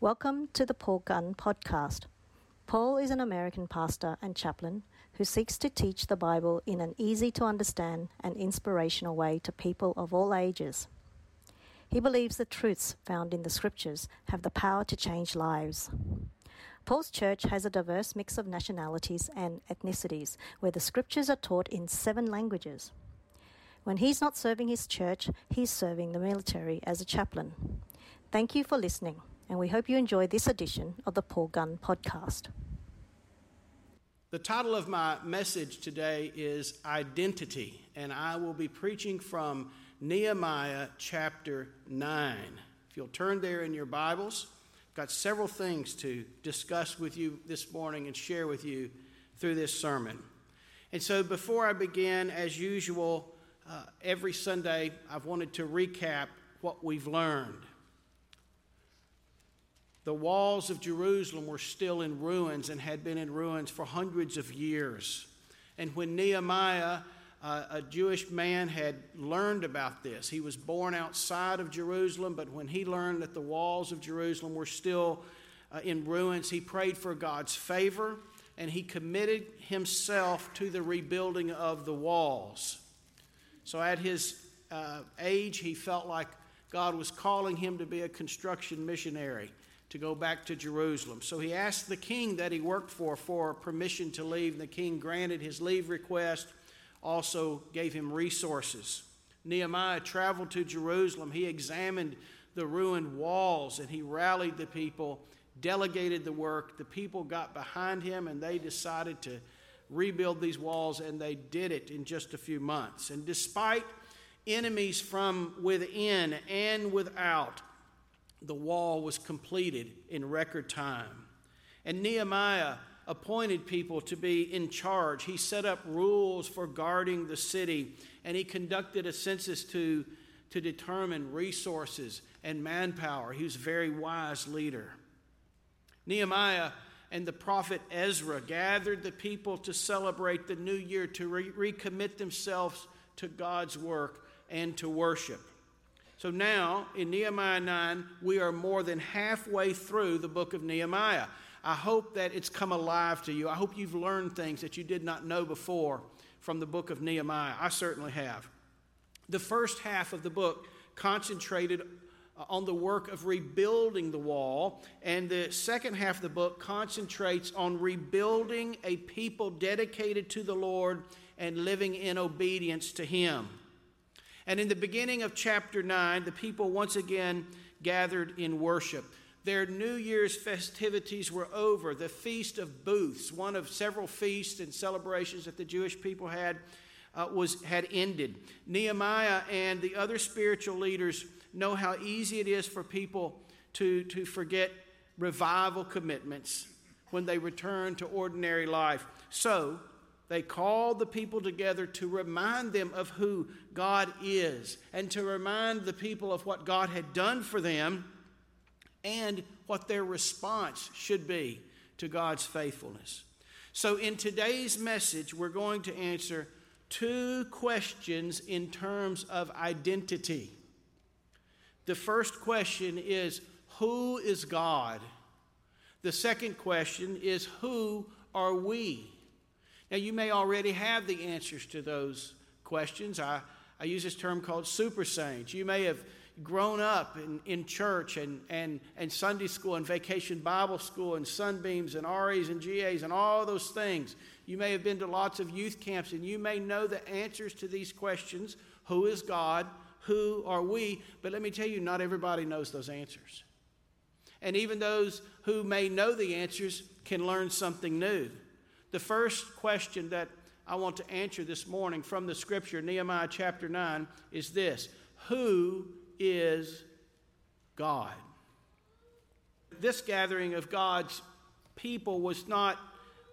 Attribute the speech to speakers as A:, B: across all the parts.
A: Welcome to the Paul Gunn Podcast. Paul is an American pastor and chaplain who seeks to teach the Bible in an easy to understand and inspirational way to people of all ages. He believes the truths found in the scriptures have the power to change lives. Paul's church has a diverse mix of nationalities and ethnicities where the scriptures are taught in seven languages. When he's not serving his church, he's serving the military as a chaplain. Thank you for listening, and we hope you enjoy this edition of the Paul Gunn Podcast.
B: The title of my message today is Identity, and I will be preaching from Nehemiah chapter 9. If you'll turn there in your Bibles, I've got several things to discuss with you this morning and share with you through this sermon. And so, before I begin, as usual, uh, every Sunday I've wanted to recap what we've learned. The walls of Jerusalem were still in ruins and had been in ruins for hundreds of years. And when Nehemiah, uh, a Jewish man, had learned about this, he was born outside of Jerusalem, but when he learned that the walls of Jerusalem were still uh, in ruins, he prayed for God's favor and he committed himself to the rebuilding of the walls. So at his uh, age, he felt like God was calling him to be a construction missionary to go back to Jerusalem. So he asked the king that he worked for for permission to leave, and the king granted his leave request, also gave him resources. Nehemiah traveled to Jerusalem. He examined the ruined walls and he rallied the people, delegated the work. The people got behind him and they decided to rebuild these walls, and they did it in just a few months. And despite enemies from within and without, the wall was completed in record time. And Nehemiah appointed people to be in charge. He set up rules for guarding the city, and he conducted a census to, to determine resources and manpower. He was a very wise leader. Nehemiah and the prophet Ezra gathered the people to celebrate the new year, to re- recommit themselves to God's work and to worship. So now, in Nehemiah 9, we are more than halfway through the book of Nehemiah. I hope that it's come alive to you. I hope you've learned things that you did not know before from the book of Nehemiah. I certainly have. The first half of the book concentrated uh, on the work of rebuilding the wall, and the second half of the book concentrates on rebuilding a people dedicated to the Lord and living in obedience to Him. And in the beginning of chapter 9, the people once again gathered in worship. Their New Year's festivities were over. The Feast of Booths, one of several feasts and celebrations that the Jewish people had, uh, was, had ended. Nehemiah and the other spiritual leaders know how easy it is for people to, to forget revival commitments when they return to ordinary life. So, they called the people together to remind them of who God is and to remind the people of what God had done for them and what their response should be to God's faithfulness. So, in today's message, we're going to answer two questions in terms of identity. The first question is Who is God? The second question is Who are we? Now, you may already have the answers to those questions. I, I use this term called super saints. You may have grown up in, in church and, and, and Sunday school and vacation Bible school and sunbeams and RAs and GAs and all those things. You may have been to lots of youth camps and you may know the answers to these questions who is God? Who are we? But let me tell you, not everybody knows those answers. And even those who may know the answers can learn something new. The first question that I want to answer this morning from the scripture, Nehemiah chapter 9, is this Who is God? This gathering of God's people was not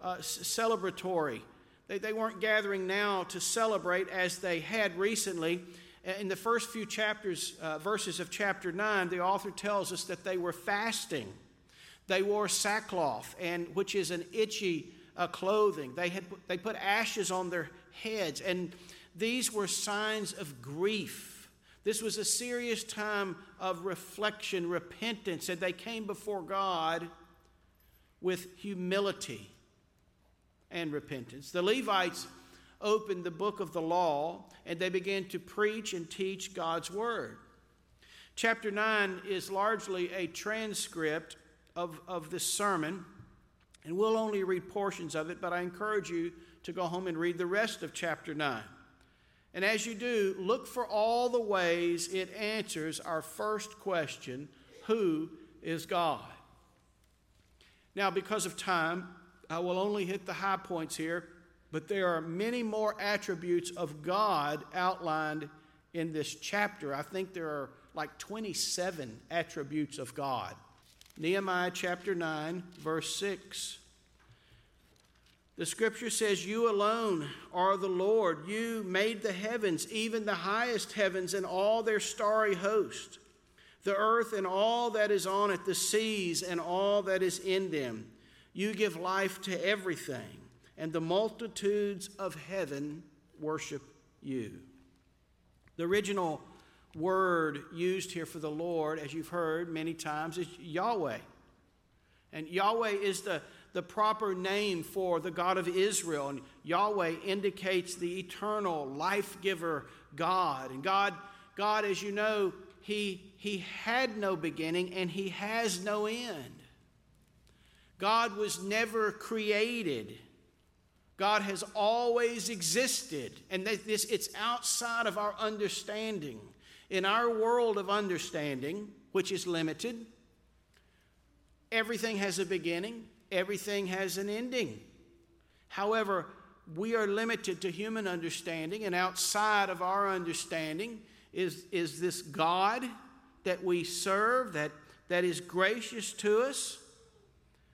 B: uh, celebratory. They, they weren't gathering now to celebrate as they had recently. In the first few chapters, uh, verses of chapter 9, the author tells us that they were fasting. They wore sackcloth, and which is an itchy uh, clothing. They, had, they put ashes on their heads, and these were signs of grief. This was a serious time of reflection, repentance, and they came before God with humility and repentance. The Levites opened the book of the law and they began to preach and teach God's word. Chapter 9 is largely a transcript of, of this sermon, and we'll only read portions of it, but I encourage you to go home and read the rest of chapter 9. And as you do, look for all the ways it answers our first question Who is God? Now, because of time, I will only hit the high points here, but there are many more attributes of God outlined in this chapter. I think there are like 27 attributes of God. Nehemiah chapter 9, verse 6. The scripture says, You alone are the Lord. You made the heavens, even the highest heavens, and all their starry host, the earth and all that is on it, the seas and all that is in them. You give life to everything, and the multitudes of heaven worship you. The original word used here for the Lord, as you've heard many times, is Yahweh. And Yahweh is the the proper name for the God of Israel. And Yahweh indicates the eternal life giver God. And God, God, as you know, he, he had no beginning and He has no end. God was never created. God has always existed. And this, it's outside of our understanding. In our world of understanding, which is limited, everything has a beginning everything has an ending. However, we are limited to human understanding, and outside of our understanding is, is this God that we serve that, that is gracious to us.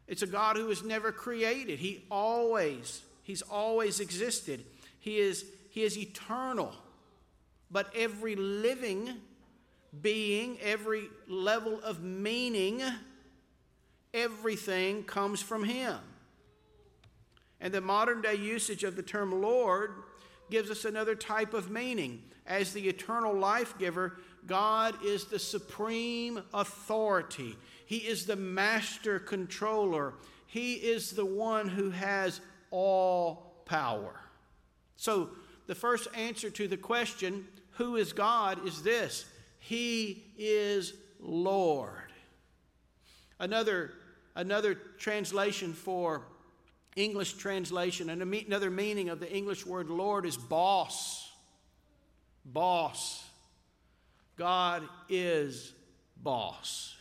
B: It's a God who was never created. He always, He's always existed. He is, he is eternal. But every living being, every level of meaning, Everything comes from Him. And the modern day usage of the term Lord gives us another type of meaning. As the eternal life giver, God is the supreme authority, He is the master controller, He is the one who has all power. So, the first answer to the question, who is God, is this He is Lord. Another another translation for English translation, and another meaning of the English word Lord is boss. Boss. God is boss.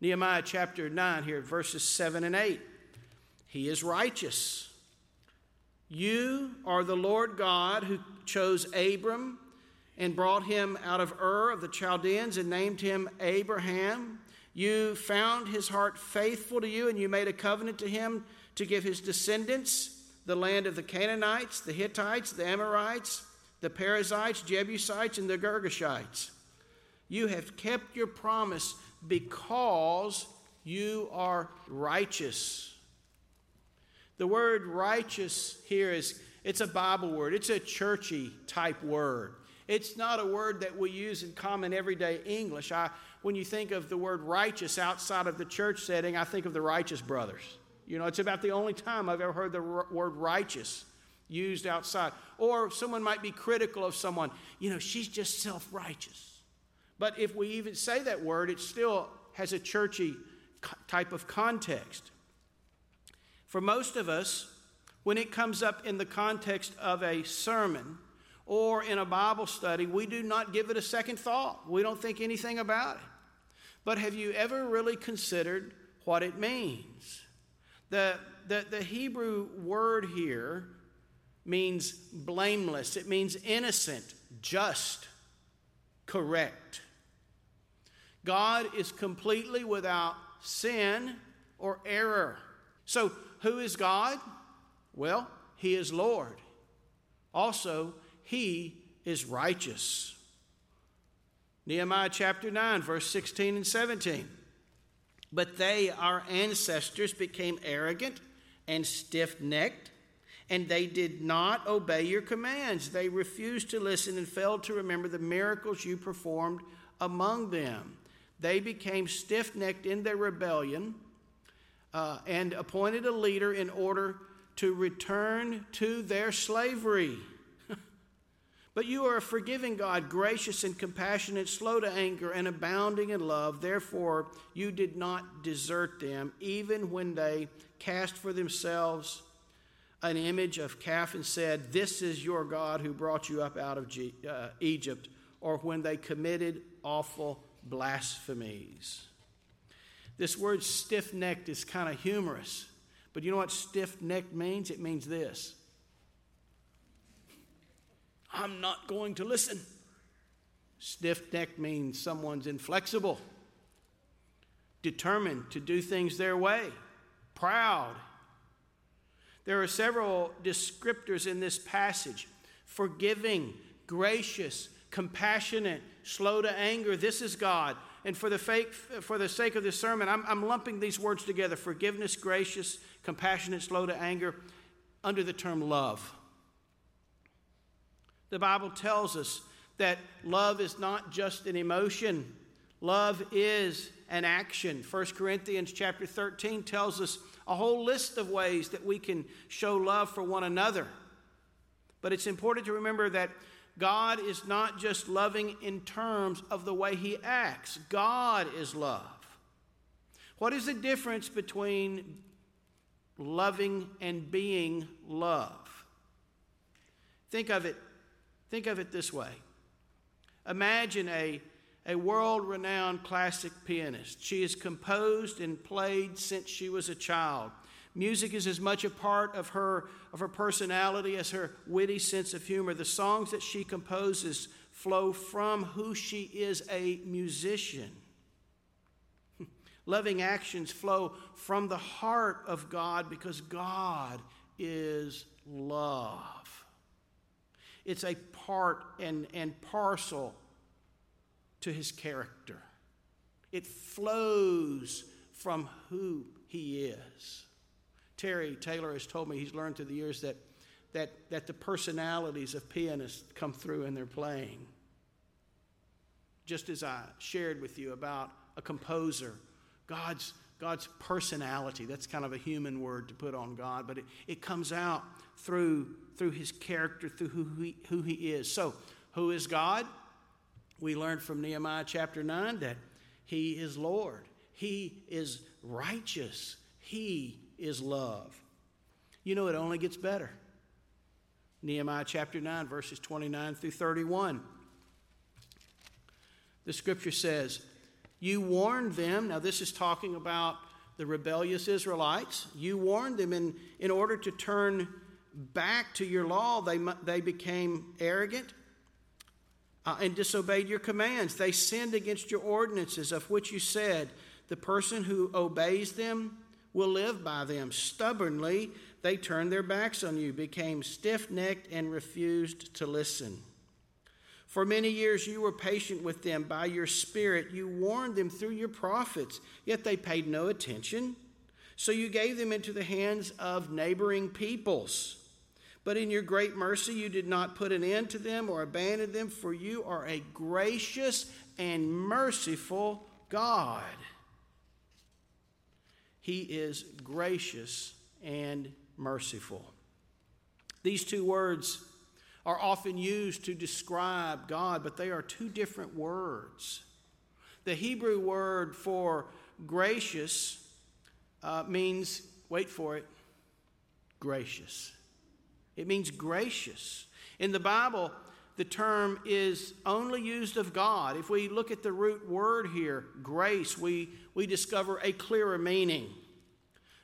B: Nehemiah chapter 9 here, verses 7 and 8. He is righteous. You are the Lord God who chose Abram and brought him out of Ur of the Chaldeans and named him Abraham. You found his heart faithful to you, and you made a covenant to him to give his descendants the land of the Canaanites, the Hittites, the Amorites, the Perizzites, Jebusites, and the Girgashites. You have kept your promise because you are righteous. The word righteous here is it's a Bible word. It's a churchy type word. It's not a word that we use in common everyday English. I, when you think of the word righteous outside of the church setting, I think of the righteous brothers. You know, it's about the only time I've ever heard the r- word righteous used outside. Or someone might be critical of someone, you know, she's just self righteous. But if we even say that word, it still has a churchy type of context. For most of us, when it comes up in the context of a sermon, or in a Bible study, we do not give it a second thought. We don't think anything about it. But have you ever really considered what it means? The, the, the Hebrew word here means blameless, it means innocent, just, correct. God is completely without sin or error. So, who is God? Well, He is Lord. Also, he is righteous. Nehemiah chapter 9, verse 16 and 17. But they, our ancestors, became arrogant and stiff necked and they did not obey your commands. They refused to listen and failed to remember the miracles you performed among them. They became stiff necked in their rebellion uh, and appointed a leader in order to return to their slavery. but you are a forgiving God, gracious and compassionate, slow to anger, and abounding in love. Therefore, you did not desert them, even when they cast for themselves an image of calf and said, This is your God who brought you up out of G- uh, Egypt, or when they committed awful blasphemies. This word stiff necked is kind of humorous, but you know what stiff necked means? It means this I'm not going to listen. Stiff necked means someone's inflexible, determined to do things their way, proud, there are several descriptors in this passage forgiving, gracious, compassionate, slow to anger. This is God. And for the, fake, for the sake of this sermon, I'm, I'm lumping these words together forgiveness, gracious, compassionate, slow to anger under the term love. The Bible tells us that love is not just an emotion, love is an action. 1 Corinthians chapter 13 tells us a whole list of ways that we can show love for one another. But it's important to remember that God is not just loving in terms of the way he acts, God is love. What is the difference between loving and being love? Think of it, think of it this way. Imagine a a world renowned classic pianist. She has composed and played since she was a child. Music is as much a part of her, of her personality as her witty sense of humor. The songs that she composes flow from who she is a musician. Loving actions flow from the heart of God because God is love. It's a part and, and parcel to his character. It flows from who he is. Terry Taylor has told me he's learned through the years that, that, that the personalities of pianists come through in their playing. Just as I shared with you about a composer, God's, God's personality, that's kind of a human word to put on God, but it, it comes out through, through his character, through who he, who he is. So, who is God? We learned from Nehemiah chapter 9 that He is Lord, He is righteous, He is love. You know, it only gets better. Nehemiah chapter 9, verses 29 through 31. The scripture says, You warned them, now this is talking about the rebellious Israelites. You warned them in, in order to turn back to your law, they, they became arrogant uh, and disobeyed your commands. They sinned against your ordinances, of which you said, The person who obeys them will live by them. Stubbornly, they turned their backs on you, became stiff necked, and refused to listen. For many years you were patient with them by your Spirit. You warned them through your prophets, yet they paid no attention. So you gave them into the hands of neighboring peoples but in your great mercy, you did not put an end to them or abandon them, for you are a gracious and merciful God. He is gracious and merciful. These two words are often used to describe God, but they are two different words. The Hebrew word for gracious uh, means, wait for it, gracious. It means gracious. In the Bible, the term is only used of God. If we look at the root word here, grace, we, we discover a clearer meaning.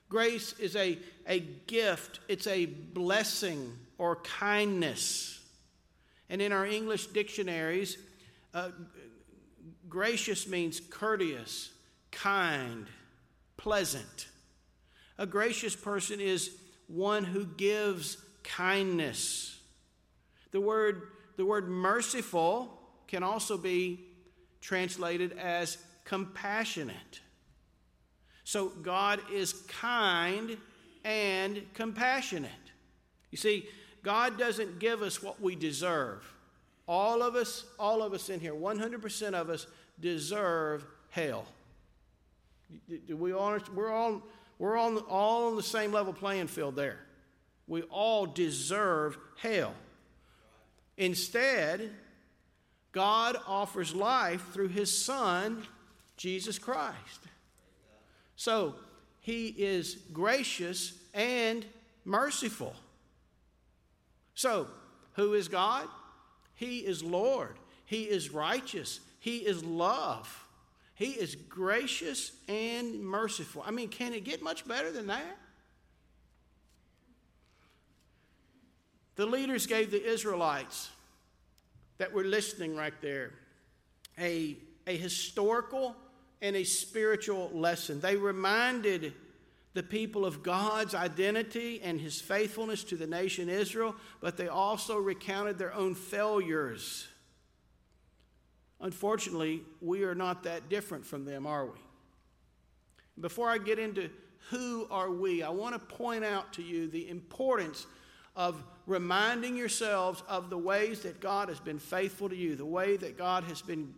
B: Grace is a, a gift, it's a blessing or kindness. And in our English dictionaries, uh, gracious means courteous, kind, pleasant. A gracious person is one who gives kindness. The word, the word merciful can also be translated as compassionate. So God is kind and compassionate. You see, God doesn't give us what we deserve. All of us, all of us in here, 100% of us deserve hell. We all, we're all, we're all, all on the same level playing field there. We all deserve hell. Instead, God offers life through his Son, Jesus Christ. So, he is gracious and merciful. So, who is God? He is Lord. He is righteous. He is love. He is gracious and merciful. I mean, can it get much better than that? The leaders gave the Israelites that were listening right there a, a historical and a spiritual lesson. They reminded the people of God's identity and his faithfulness to the nation Israel, but they also recounted their own failures. Unfortunately, we are not that different from them, are we? Before I get into who are we, I want to point out to you the importance of reminding yourselves of the ways that God has been faithful to you, the way that God has been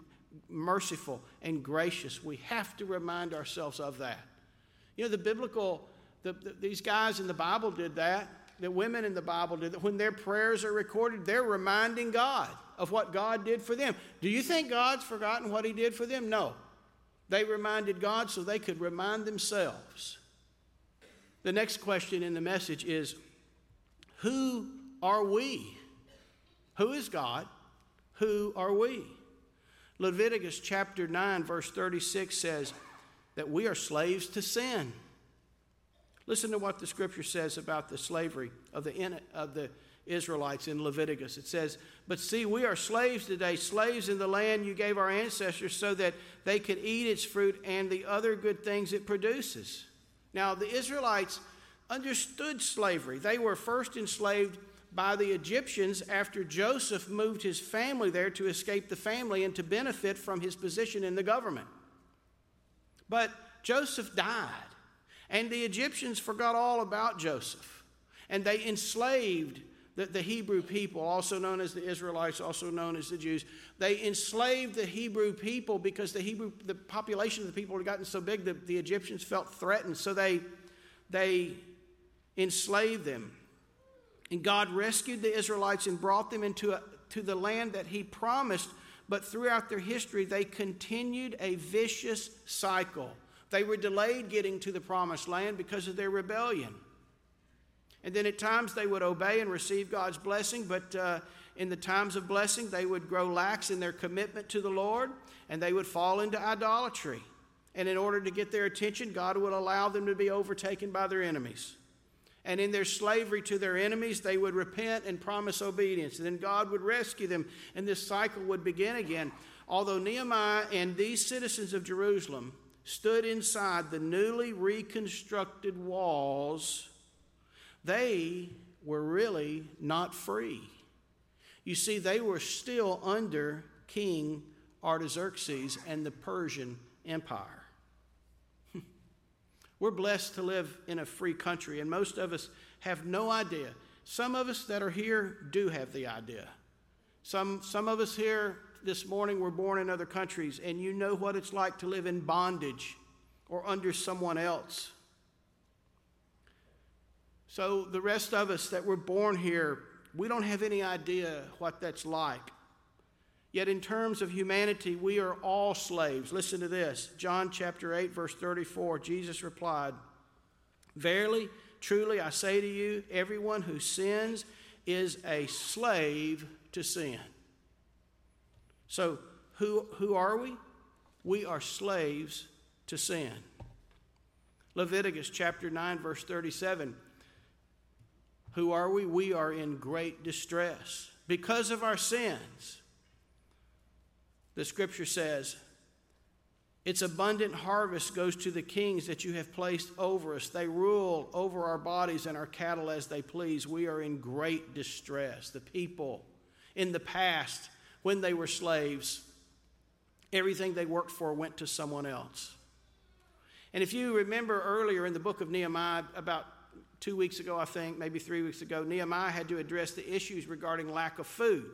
B: merciful and gracious. We have to remind ourselves of that. You know, the biblical, the, the, these guys in the Bible did that. The women in the Bible did that. When their prayers are recorded, they're reminding God of what God did for them. Do you think God's forgotten what He did for them? No. They reminded God so they could remind themselves. The next question in the message is Who are we? Who is God? Who are we? Leviticus chapter 9, verse 36 says that we are slaves to sin. Listen to what the scripture says about the slavery of the, of the Israelites in Leviticus. It says, But see, we are slaves today, slaves in the land you gave our ancestors so that they could eat its fruit and the other good things it produces. Now, the Israelites understood slavery. They were first enslaved by the Egyptians after Joseph moved his family there to escape the family and to benefit from his position in the government. But Joseph died, and the Egyptians forgot all about Joseph, and they enslaved the, the, Hebrew people, also known as the Israelites, also known as the Jews. They enslaved the Hebrew people because the Hebrew, the population of the people had gotten so big that the Egyptians felt threatened, so they, they enslaved them. And God rescued the Israelites and brought them into a, to the land that He promised. But throughout their history, they continued a vicious cycle. They were delayed getting to the promised land because of their rebellion. And then at times they would obey and receive God's blessing, but uh, in the times of blessing, they would grow lax in their commitment to the Lord and they would fall into idolatry. And in order to get their attention, God would allow them to be overtaken by their enemies and in their slavery to their enemies, they would repent and promise obedience. And then God would rescue them, and this cycle would begin again. Although Nehemiah and these citizens of Jerusalem stood inside the newly reconstructed walls, they were really not free. You see, they were still under King Artaxerxes and the Persian Empire. We're blessed to live in a free country, and most of us have no idea. Some of us that are here do have the idea. Some, some of us here this morning were born in other countries, and you know what it's like to live in bondage or under someone else. So, the rest of us that were born here, we don't have any idea what that's like. Yet, in terms of humanity, we are all slaves. Listen to this John chapter 8, verse 34. Jesus replied, Verily, truly, I say to you, everyone who sins is a slave to sin. So, who, who are we? We are slaves to sin. Leviticus chapter 9, verse 37. Who are we? We are in great distress because of our sins the scripture says, Its abundant harvest goes to the kings that you have placed over us. They rule over our bodies and our cattle as they please. We are in great distress. The people in the past, when they were slaves, everything they worked for went to someone else. And if you remember earlier in the book of Nehemiah, about two weeks ago, I think, maybe three weeks ago, Nehemiah had to address the issues regarding lack of food.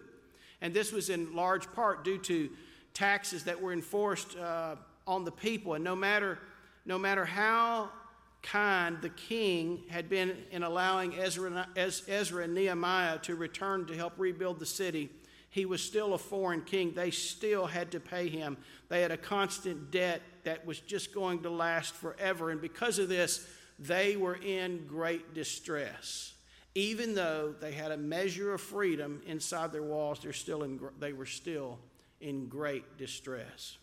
B: And this was in large part due to taxes that were enforced uh, on the people. And no matter, no matter how kind the king had been in allowing Ezra, Ezra and Nehemiah to return to help rebuild the city, he was still a foreign king. They still had to pay him. They had a constant debt that was just going to last forever. And because of this, they were in great distress. Even though they had a measure of freedom inside their walls, they're still in, they were still in great distress.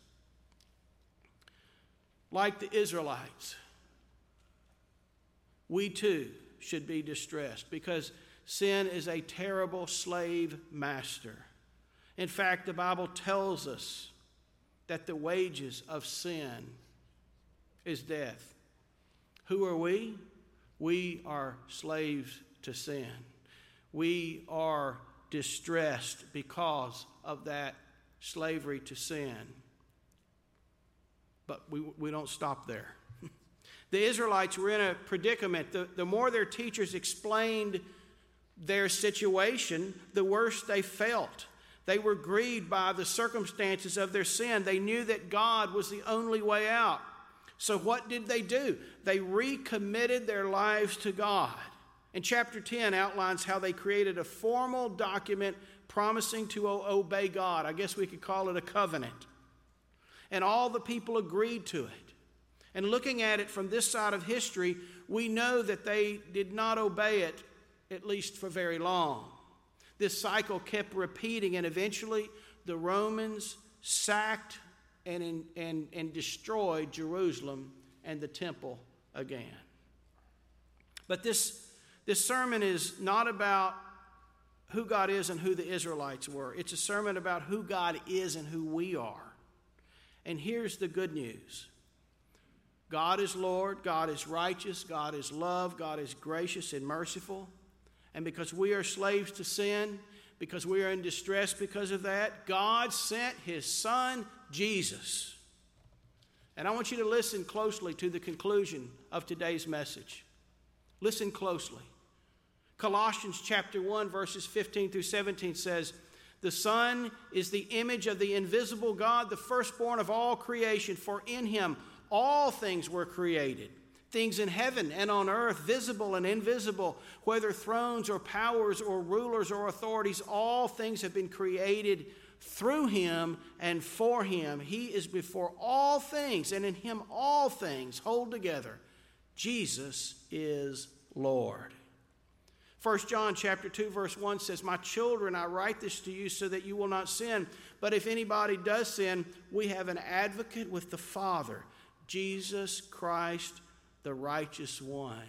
B: Like the Israelites, we too should be distressed because sin is a terrible slave master. In fact, the Bible tells us that the wages of sin is death. Who are we? We are slaves to sin. We are distressed because of that slavery to sin. But we, we don't stop there. the Israelites were in a predicament. The, the more their teachers explained their situation, the worse they felt. They were grieved by the circumstances of their sin. They knew that God was the only way out. So, what did they do? They recommitted their lives to God. And chapter 10 outlines how they created a formal document promising to obey God. I guess we could call it a covenant. And all the people agreed to it. And looking at it from this side of history, we know that they did not obey it, at least for very long. This cycle kept repeating, and eventually the Romans sacked and, and, and destroyed Jerusalem and the temple again. But this, this sermon is not about who God is and who the Israelites were. It's a sermon about who God is and who we are. And here's the good news God is Lord, God is righteous, God is love, God is gracious and merciful. And because we are slaves to sin, because we are in distress because of that, God sent His Son, Jesus. And I want you to listen closely to the conclusion of today's message. Listen closely. Colossians chapter 1, verses 15 through 17 says, The Son is the image of the invisible God, the firstborn of all creation, for in Him all things were created things in heaven and on earth, visible and invisible, whether thrones or powers or rulers or authorities, all things have been created through him and for him. He is before all things, and in him all things hold together. Jesus is Lord. 1 John chapter 2 verse 1 says, "My children, I write this to you so that you will not sin, but if anybody does sin, we have an advocate with the Father, Jesus Christ the righteous one.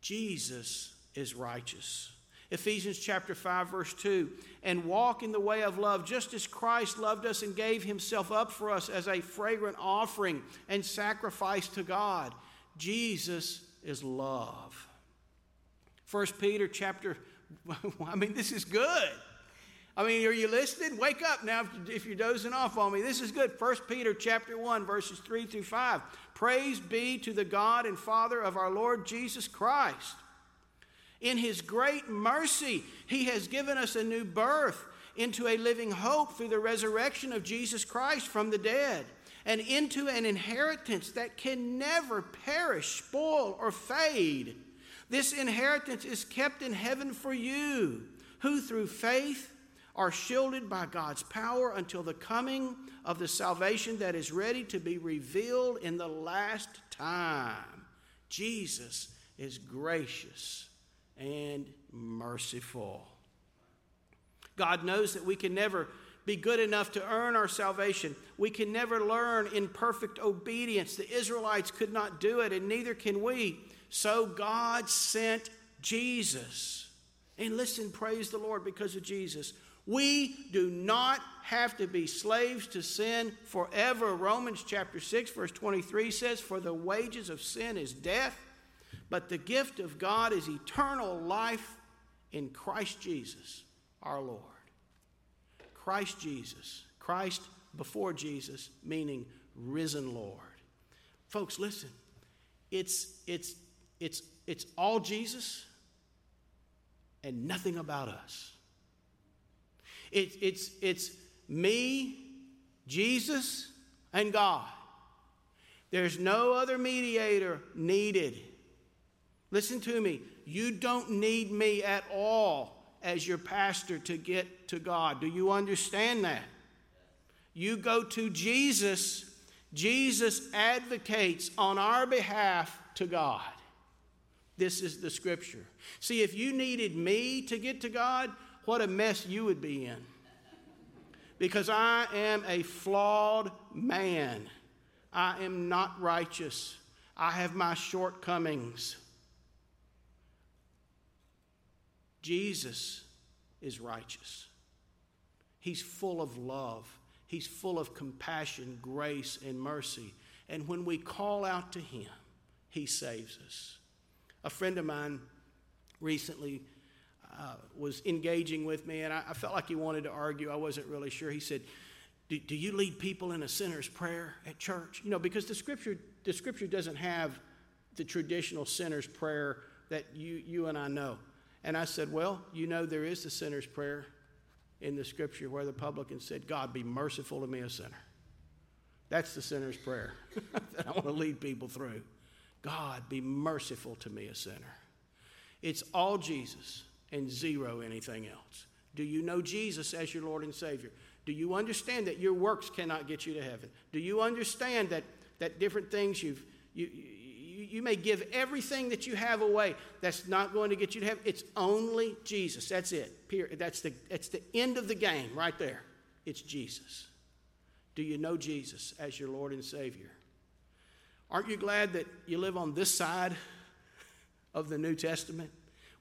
B: Jesus is righteous. Ephesians chapter 5 verse 2 and walk in the way of love just as Christ loved us and gave himself up for us as a fragrant offering and sacrifice to God. Jesus is love. 1 Peter chapter I mean this is good. I mean, are you listening? Wake up now if you're dozing off on me. This is good. 1 Peter chapter 1, verses 3 through 5. Praise be to the God and Father of our Lord Jesus Christ. In his great mercy, he has given us a new birth into a living hope through the resurrection of Jesus Christ from the dead, and into an inheritance that can never perish, spoil, or fade. This inheritance is kept in heaven for you, who through faith are shielded by God's power until the coming of the salvation that is ready to be revealed in the last time. Jesus is gracious and merciful. God knows that we can never be good enough to earn our salvation. We can never learn in perfect obedience. The Israelites could not do it, and neither can we. So God sent Jesus. And listen, praise the Lord because of Jesus. We do not have to be slaves to sin forever. Romans chapter 6, verse 23 says, For the wages of sin is death, but the gift of God is eternal life in Christ Jesus our Lord. Christ Jesus. Christ before Jesus, meaning risen Lord. Folks, listen. It's, it's, it's it's all Jesus and nothing about us. It, it's, it's me, Jesus, and God. There's no other mediator needed. Listen to me. You don't need me at all as your pastor to get to God. Do you understand that? You go to Jesus. Jesus advocates on our behalf to God. This is the scripture. See, if you needed me to get to God, what a mess you would be in. Because I am a flawed man. I am not righteous. I have my shortcomings. Jesus is righteous. He's full of love. He's full of compassion, grace, and mercy. And when we call out to Him, He saves us. A friend of mine recently uh, was engaging with me, and I, I, felt like he wanted to argue. I wasn't really sure. He said, do, do you lead people in a sinner's prayer at church? You know, because the scripture, the scripture doesn't have the traditional sinner's prayer that you, you and I know. And I said, Well, you know, there is the sinner's prayer in the scripture where the publican said, God, be merciful to me, a sinner. That's the sinner's prayer that I want to lead people through. God, be merciful to me, a sinner. It's all Jesus and zero anything else. Do you know Jesus as your Lord and Savior? Do you understand that your works cannot get you to heaven? Do you understand that, that different things you've, you, you, you may give everything that you have away that's not going to get you to heaven? It's only Jesus. That's it. Period. That's the, that's the end of the game right there. It's Jesus. Do you know Jesus as your Lord and Savior? Aren't you glad that you live on this side of the New Testament?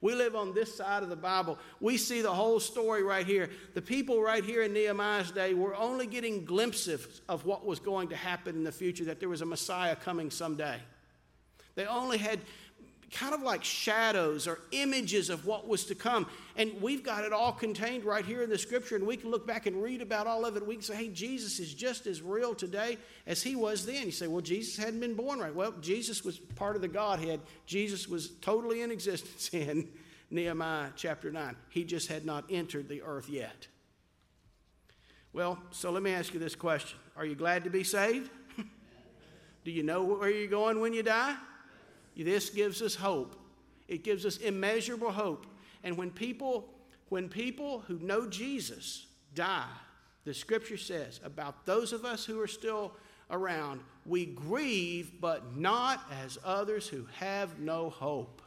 B: We live on this side of the Bible. We see the whole story right here. The people right here in Nehemiah's day were only getting glimpses of what was going to happen in the future, that there was a Messiah coming someday. They only had kind of like shadows or images of what was to come. And we've got it all contained right here in the scripture, and we can look back and read about all of it. We can say, hey, Jesus is just as real today as he was then. You say, well, Jesus hadn't been born right. Well, Jesus was part of the Godhead, Jesus was totally in existence in Nehemiah chapter 9. He just had not entered the earth yet. Well, so let me ask you this question Are you glad to be saved? Do you know where you're going when you die? This gives us hope. It gives us immeasurable hope. And when people, when people who know Jesus die, the scripture says about those of us who are still around, we grieve, but not as others who have no hope.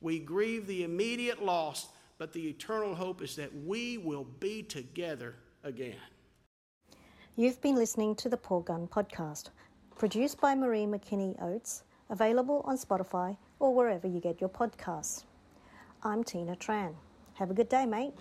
B: We grieve the immediate loss, but the eternal hope is that we will be together again.
A: You've been listening to the Paul Gunn Podcast, produced by Marie McKinney Oates available on Spotify or wherever you get your podcasts. I'm Tina Tran. Have a good day, mate.